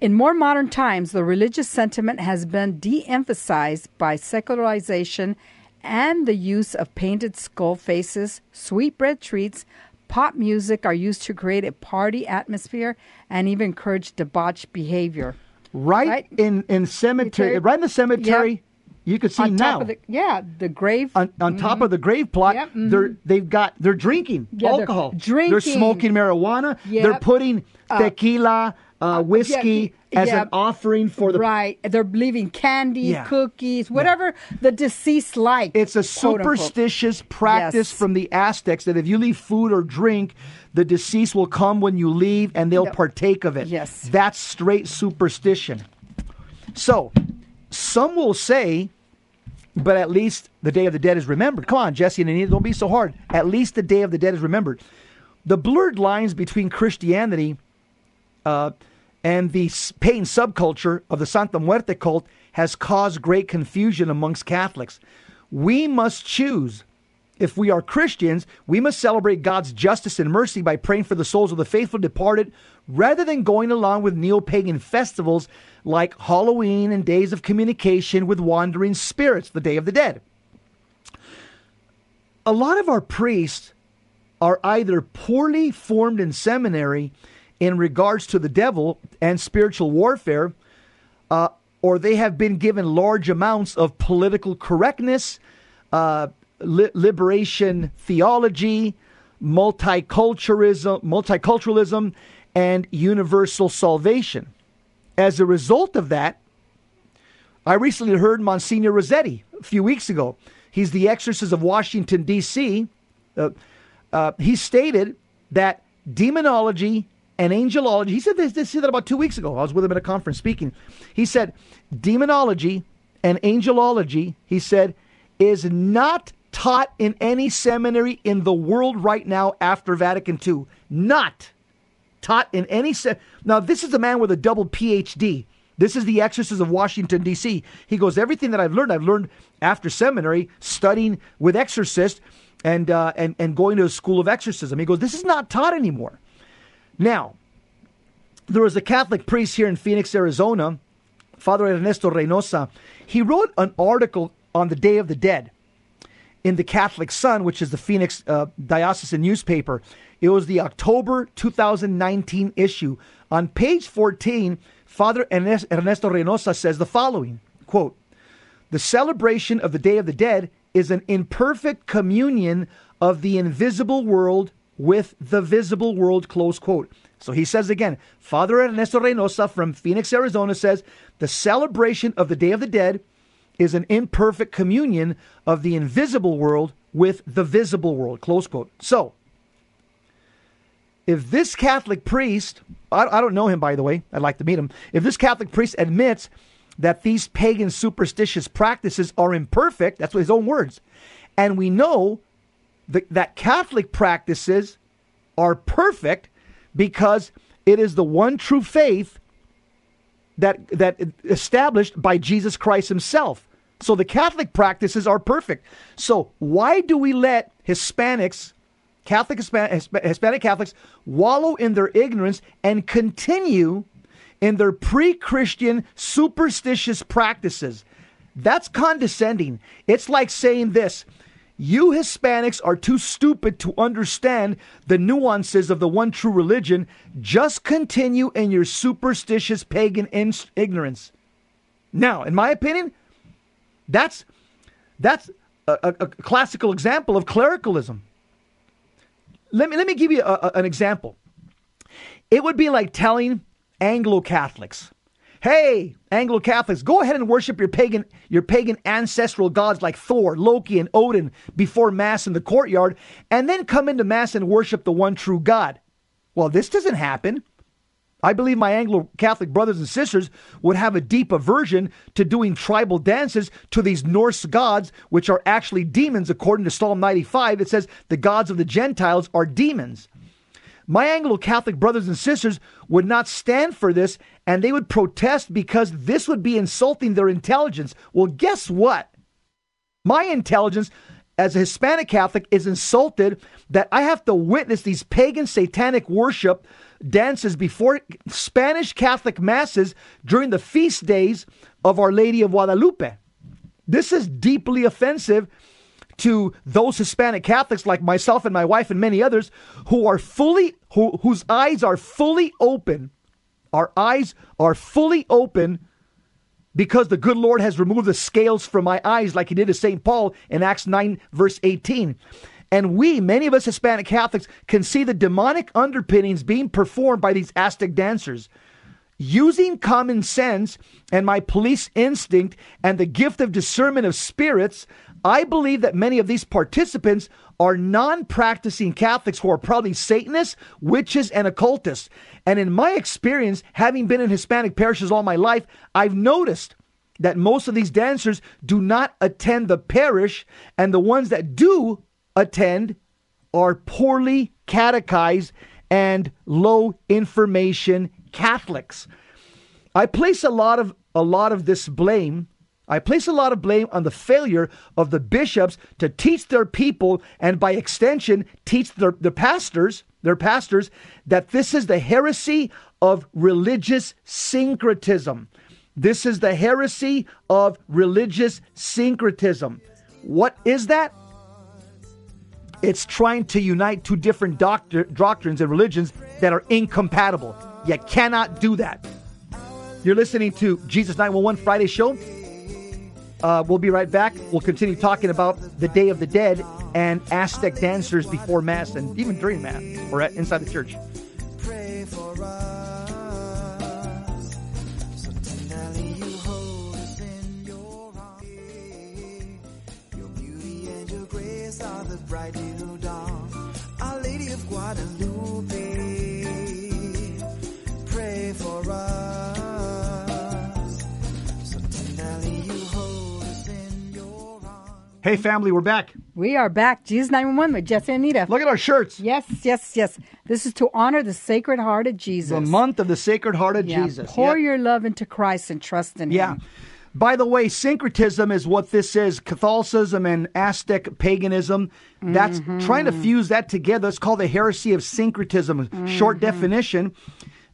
Speaker 4: In more modern times, the religious sentiment has been de emphasized by secularization and the use of painted skull faces, sweetbread treats, pop music are used to create a party atmosphere and even encourage debauched behavior.
Speaker 3: Right,
Speaker 4: Right.
Speaker 3: in in cemetery, right in the cemetery, you can see
Speaker 4: on
Speaker 3: now.
Speaker 4: the yeah, the grave
Speaker 3: on, on top of the grave plot,
Speaker 4: Yep, mhm.
Speaker 3: they're they've got they're drinking
Speaker 4: Yeah, they're
Speaker 3: alcohol. They're smoking marijuana. They're putting tequila, uh, whiskey
Speaker 4: yeah,
Speaker 3: as
Speaker 4: yeah.
Speaker 3: an offering for the.
Speaker 4: right. They're leaving candy,
Speaker 3: Yeah.
Speaker 4: cookies, whatever the deceased like.
Speaker 3: It's a superstitious practice
Speaker 4: Yes.
Speaker 3: from the Aztecs that if you leave food or drink, the deceased will come when you leave and they'll
Speaker 4: Yep.
Speaker 3: partake of it.
Speaker 4: Yes.
Speaker 3: That's straight superstition. So, some will say, but at least the Day of the Dead is remembered. Come on, Jesse and Anita, don't be so hard. At least the Day of the Dead is remembered. The blurred lines between Christianity uh, and the pagan subculture of the Santa Muerte cult has caused great confusion amongst Catholics. We must choose. If we are Christians, we must celebrate God's justice and mercy by praying for the souls of the faithful departed rather than going along with neo pagan festivals like Halloween and days of communication with wandering spirits, the Day of the Dead. A lot of our priests are either poorly formed in seminary in regards to the devil and spiritual warfare, uh, or they have been given large amounts of political correctness, uh, li- liberation theology, multiculturalism, multiculturalism, and universal salvation. As a result of that, I recently heard Monsignor Rossetti a few weeks ago. He's the exorcist of Washington, D.C. Uh, uh, he stated that demonology and angelology, he said this, this said that about two weeks ago. I was with him at a conference speaking. He said, demonology and angelology, he said, is not taught in any seminary in the world right now after Vatican II. Not taught in any se- now this is a man with a double phd this is the exorcist of washington d.c he goes everything that i've learned i've learned after seminary studying with exorcists and uh, and and going to a school of exorcism he goes this is not taught anymore now there was a catholic priest here in phoenix arizona father ernesto reynosa he wrote an article on the day of the dead in the Catholic Sun, which is the Phoenix uh, diocesan newspaper. It was the October 2019 issue. On page 14, Father Ernesto Reynosa says the following quote, The celebration of the Day of the Dead is an imperfect communion of the invisible world with the visible world, close quote. So he says again, Father Ernesto Reynosa from Phoenix, Arizona says, the celebration of the Day of the Dead is an imperfect communion of the invisible world with the visible world. Close quote. So, if this Catholic priest, I, I don't know him by the way, I'd like to meet him. If this Catholic priest admits that these pagan superstitious practices are imperfect, that's what his own words, and we know that, that Catholic practices are perfect because it is the one true faith that that established by Jesus Christ himself. So the Catholic practices are perfect. So why do we let Hispanics, Catholic Hispanic Catholics, wallow in their ignorance and continue in their pre-Christian superstitious practices? That's condescending. It's like saying this: You Hispanics are too stupid to understand the nuances of the one true religion. Just continue in your superstitious pagan in- ignorance. Now, in my opinion, that's that's a, a, a classical example of clericalism. Let me let me give you a, an example. It would be like telling Anglo Catholics, "Hey, Anglo Catholics, go ahead and worship your pagan your pagan ancestral gods like Thor, Loki, and Odin before mass in the courtyard, and then come into mass and worship the one true God." Well, this doesn't happen. I believe my Anglo Catholic brothers and sisters would have a deep aversion to doing tribal dances to these Norse gods, which are actually demons, according to Psalm 95. It says the gods of the Gentiles are demons. My Anglo Catholic brothers and sisters would not stand for this and they would protest because this would be insulting their intelligence. Well, guess what? My intelligence as a Hispanic Catholic is insulted that I have to witness these pagan satanic worship dances before Spanish Catholic masses during the feast days of Our Lady of Guadalupe. This is deeply offensive to those Hispanic Catholics like myself and my wife and many others who are fully who, whose eyes are fully open. Our eyes are fully open because the good Lord has removed the scales from my eyes, like he did to St. Paul in Acts 9, verse 18. And we, many of us Hispanic Catholics, can see the demonic underpinnings being performed by these Aztec dancers. Using common sense and my police instinct and the gift of discernment of spirits, I believe that many of these participants are non practicing Catholics who are probably Satanists, witches, and occultists. And in my experience, having been in Hispanic parishes all my life, I've noticed that most of these dancers do not attend the parish, and the ones that do attend are poorly catechized and low information Catholics. I place a lot of a lot of this blame. I place a lot of blame on the failure of the bishops to teach their people and by extension teach their, their pastors, their pastors, that this is the heresy of religious syncretism. This is the heresy of religious syncretism. What is that? It's trying to unite two different doctor, doctrines and religions that are incompatible. You cannot do that. You're listening to Jesus 911 Friday show. Uh, we'll be right back. We'll continue talking about the Day of the Dead and Aztec dancers before Mass and even during Mass or at, inside the church.
Speaker 5: pray
Speaker 3: Hey, family, we're back.
Speaker 4: We are back. Jesus 911 with Jesse and Anita.
Speaker 3: Look at our shirts.
Speaker 4: Yes, yes, yes. This is to honor the Sacred Heart of Jesus.
Speaker 3: The month of the Sacred Heart of
Speaker 4: Yeah,
Speaker 3: Jesus.
Speaker 4: Pour
Speaker 3: Yeah.
Speaker 4: your love into Christ and trust in him.
Speaker 3: Yeah.
Speaker 4: Him.
Speaker 3: By the way, syncretism is what this is Catholicism and Aztec paganism. That's
Speaker 4: Mm-hmm.
Speaker 3: trying to fuse that together. It's called the heresy of syncretism. Short
Speaker 4: Mm-hmm.
Speaker 3: definition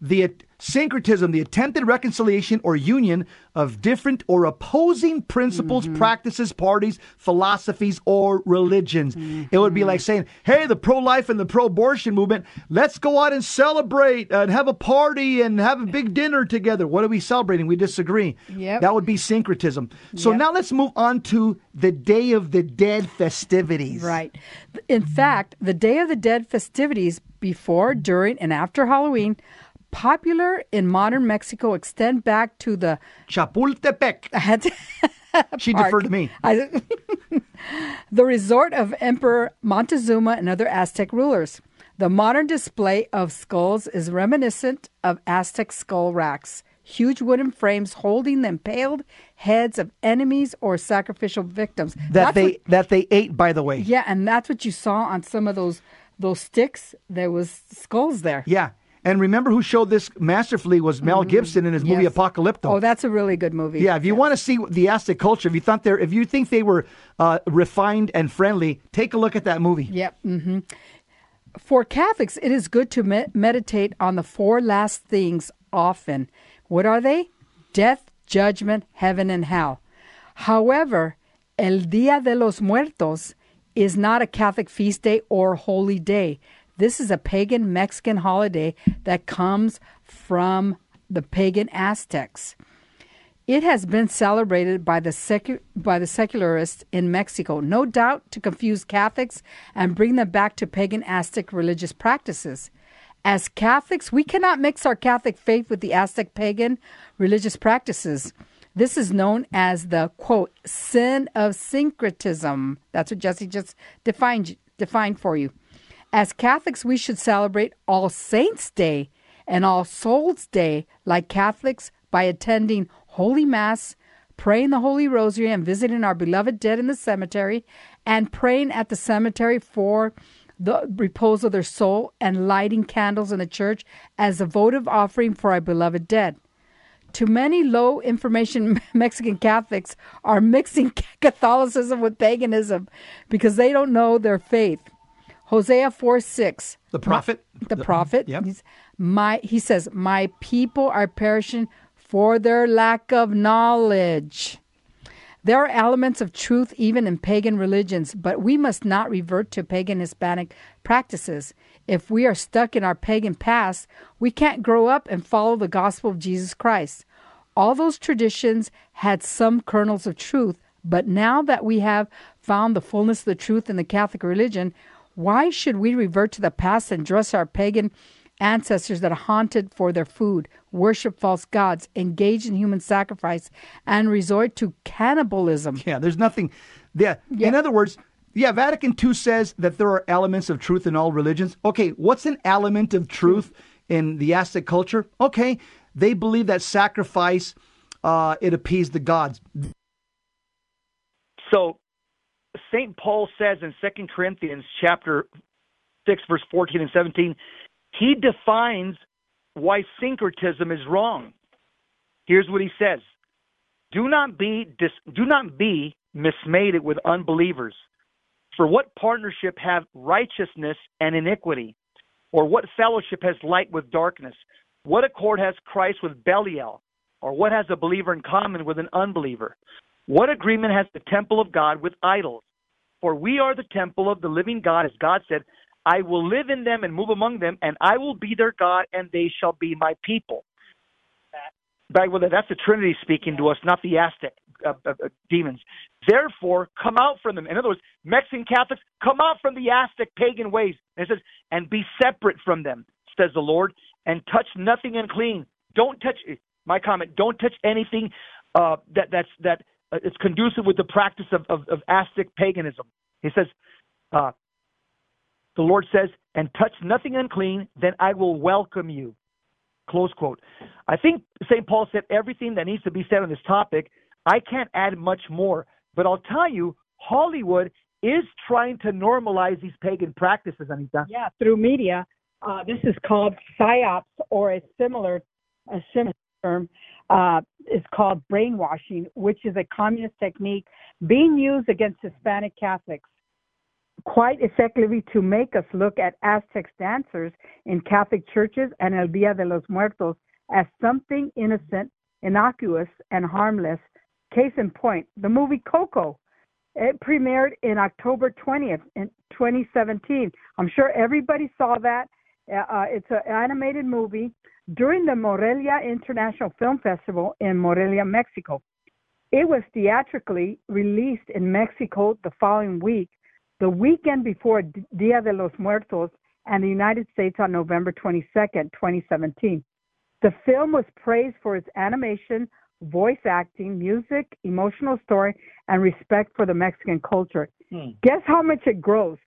Speaker 3: the syncretism, the attempted reconciliation or union of different or opposing principles,
Speaker 4: Mm-hmm.
Speaker 3: practices, parties, philosophies, or religions. It would be
Speaker 4: Mm-hmm.
Speaker 3: like saying, hey, the pro life and the pro abortion movement, let's go out and celebrate and have a party and have a big dinner together. What are we celebrating? We disagree.
Speaker 4: Yep.
Speaker 3: That would be syncretism. So
Speaker 4: Yep.
Speaker 3: now let's move on to the Day of the Dead festivities.
Speaker 4: Right. In fact, the Day of the Dead festivities before, during, and after Halloween, popular in modern Mexico, extend back to the
Speaker 3: Chapultepec. She deferred to me.
Speaker 4: I- the resort of Emperor Montezuma and other Aztec rulers. The modern display of skulls is reminiscent of Aztec skull racks, huge wooden frames holding the impaled heads of enemies or sacrificial victims.
Speaker 3: That
Speaker 4: That's
Speaker 3: they
Speaker 4: what-
Speaker 3: that they ate, by the way.
Speaker 4: yeah, and that's what you saw on some of those those sticks. There was skulls there.
Speaker 3: Yeah. And remember who showed this masterfully was Mel Gibson in his movie
Speaker 4: Yes.
Speaker 3: Apocalypto.
Speaker 4: Oh, that's a really good movie.
Speaker 3: Yeah, if you want to see the Aztec culture, if you thought they if you think they were uh, refined and friendly, take a look at that movie.
Speaker 4: Yep. Mm-hmm. For Catholics, it is good to me- meditate on the four last things often. What are they? Death, judgment, heaven, and hell. However, El Dia de los Muertos is not a Catholic feast day or holy day. This is a pagan Mexican holiday that comes from the pagan Aztecs. It has been celebrated by the, secu- by the secularists in Mexico, no doubt to confuse Catholics and bring them back to pagan Aztec religious practices. As Catholics, we cannot mix our Catholic faith with the Aztec pagan religious practices. This is known as the quote sin of syncretism. That's what Jesse just defined defined for you. As Catholics, we should celebrate All Saints' Day and All Souls' Day like Catholics by attending Holy Mass, praying the Holy Rosary, and visiting our beloved dead in the cemetery, and praying at the cemetery for the repose of their soul, and lighting candles in the church as a votive offering for our beloved dead. To many low information Mexican Catholics are mixing Catholicism with paganism because they don't know their faith. Hosea 4 6.
Speaker 6: The prophet?
Speaker 4: The, prophet.
Speaker 6: Yep.
Speaker 4: He's, my, he says, My people are perishing for their lack of knowledge. There are elements of truth even in pagan religions, but we must not revert to pagan Hispanic practices. If we are stuck in our pagan past, we can't grow up and follow the gospel of Jesus Christ. All those traditions had some kernels of truth, but now that we have found the fullness of the truth in the Catholic religion, why should we revert to the past and dress our pagan ancestors that are haunted for their food, worship false gods, engage in human sacrifice, and resort to cannibalism?
Speaker 6: Yeah, there's nothing. Yeah. In other words, yeah, Vatican II says that there are elements of truth in all religions. Okay, what's an element of truth in the Aztec culture? Okay, they believe that sacrifice uh, it appeased the gods.
Speaker 3: So St. Paul says in 2 Corinthians chapter 6 verse 14 and 17, he defines why syncretism is wrong. Here's what he says. Do not be dis, do not be mismated with unbelievers. For what partnership have righteousness and iniquity? Or what fellowship has light with darkness? What accord has Christ with Belial? Or what has a believer in common with an unbeliever? What agreement has the temple of God with idols? For we are the temple of the living God, as God said, I will live in them and move among them, and I will be their God, and they shall be my people. With it, that's the Trinity speaking to us, not the Aztec uh, uh, uh, demons. Therefore, come out from them. In other words, Mexican Catholics, come out from the Aztec pagan ways. And it says, and be separate from them, says the Lord, and touch nothing unclean. Don't touch. My comment: Don't touch anything uh, that that's that uh, is conducive with the practice of, of, of Aztec paganism. He says, uh, the Lord says, and touch nothing unclean, then I will welcome you. Close quote. I think St. Paul said everything that needs to be said on this topic. I can't add much more, but I'll tell you, Hollywood is trying to normalize these pagan practices, Anita.
Speaker 4: Yeah, through media. Uh, this is called psyops, or a similar, a similar term uh, is called brainwashing, which is a communist technique being used against Hispanic Catholics quite effectively to make us look at Aztec dancers in Catholic churches and El Dia de los Muertos as something innocent, innocuous, and harmless. Case in point, the movie Coco. It premiered in October 20th in 2017. I'm sure everybody saw that. Uh, it's an animated movie during the Morelia International Film Festival in Morelia, Mexico. It was theatrically released in Mexico the following week the weekend before Dia de los Muertos and the United States on November 22, 2017. The film was praised for its animation, voice acting, music, emotional story, and respect for the Mexican culture.
Speaker 3: Hmm.
Speaker 4: Guess how much it grossed?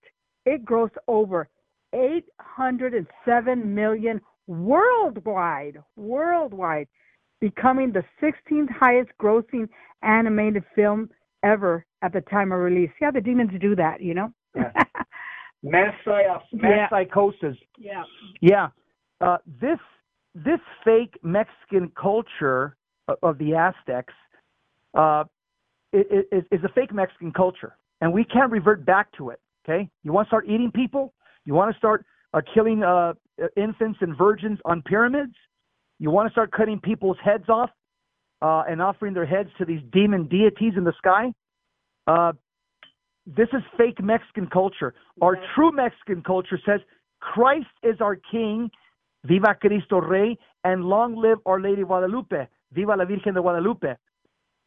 Speaker 4: It grossed over 807 million worldwide, worldwide, becoming the 16th highest grossing animated film ever at the time of release. Yeah, the demons do that, you know.
Speaker 3: Yeah. Mass psyops, mass
Speaker 4: Yeah.
Speaker 3: psychosis.
Speaker 4: yeah.
Speaker 3: Yeah, uh, this this fake Mexican culture of, of the Aztecs uh, is, is a fake Mexican culture, and we can't revert back to it. Okay, you want to start eating people? You want to start uh, killing uh, infants and virgins on pyramids? You want to start cutting people's heads off uh, and offering their heads to these demon deities in the sky? Uh, this is fake Mexican culture. Our true Mexican culture says Christ is our King, viva Cristo Rey, and long live Our Lady Guadalupe, viva la Virgen de Guadalupe.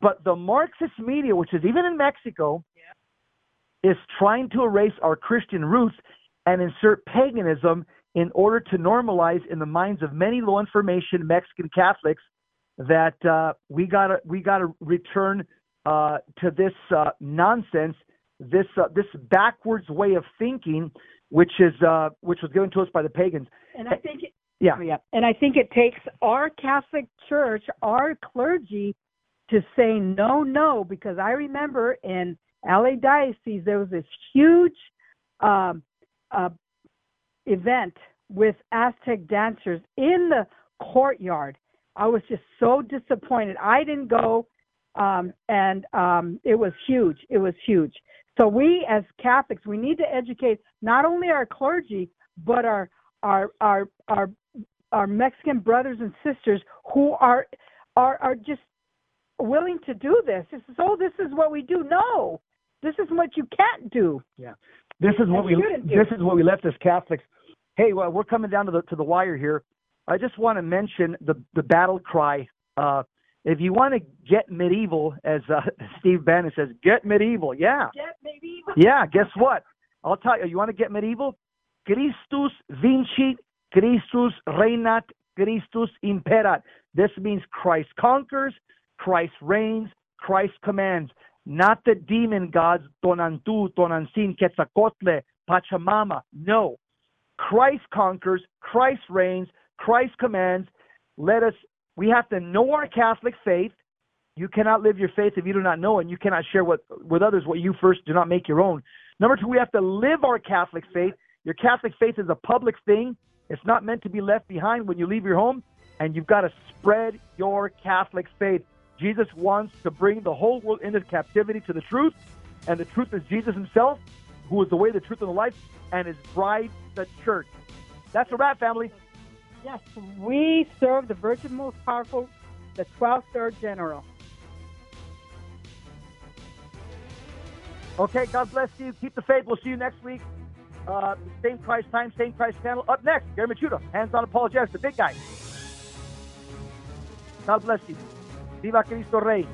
Speaker 3: But the Marxist media, which is even in Mexico, is trying to erase our Christian roots and insert paganism in order to normalize in the minds of many low information Mexican Catholics that uh, we gotta we gotta return uh, to this uh, nonsense, this uh, this backwards way of thinking, which is uh, which was given to us by the pagans.
Speaker 4: And I think, it,
Speaker 3: Yeah,
Speaker 4: yeah, and I think it takes our Catholic Church, our clergy, to say no, no, because I remember in LA Diocese there was this huge um, uh, event with Aztec dancers in the courtyard. I was just so disappointed. I didn't go, um, and um, it was huge. It was huge. So we, as Catholics, we need to educate not only our clergy but our our our our our Mexican brothers and sisters who are are are just willing to do this. This is oh, this is what we do. No, this is what you can't do.
Speaker 3: This is what we this is what we left as Catholics. Hey, well, we're coming down to the to the wire here. I just want to mention the the battle cry. Uh, if you want to get medieval, as uh, Steve Bannon says, get medieval. Yeah,
Speaker 4: Get maybe
Speaker 3: yeah. Guess what? I'll tell you. You want to get medieval? Christus vincit, Christus regnat, Christus imperat. This means Christ conquers, Christ reigns, Christ commands. Not the demon gods Tonantu, Tonantzin, Quetzalcoatl, Pachamama. No. Christ conquers, Christ reigns, Christ commands. Let us, we have to know our Catholic faith. You cannot live your faith if you do not know and you cannot share what, with others what you first do not make your own. Number two, we have to live our Catholic faith. Your Catholic faith is a public thing. It's not meant to be left behind when you leave your home, and you've got to spread your Catholic faith. Jesus wants to bring the whole world into captivity to the truth, and the truth is Jesus himself, who is the way, the truth, and the life, and his bride, the church. That's a wrap, family.
Speaker 4: Yes, we serve the Virgin Most Powerful, the 12th Third General.
Speaker 3: Okay, God bless you. Keep the faith. We'll see you next week. Uh, same price time, same price channel. Up next, Gary Michuta, hands on apologetics, the big guy. God bless you. Viva Cristo Rey.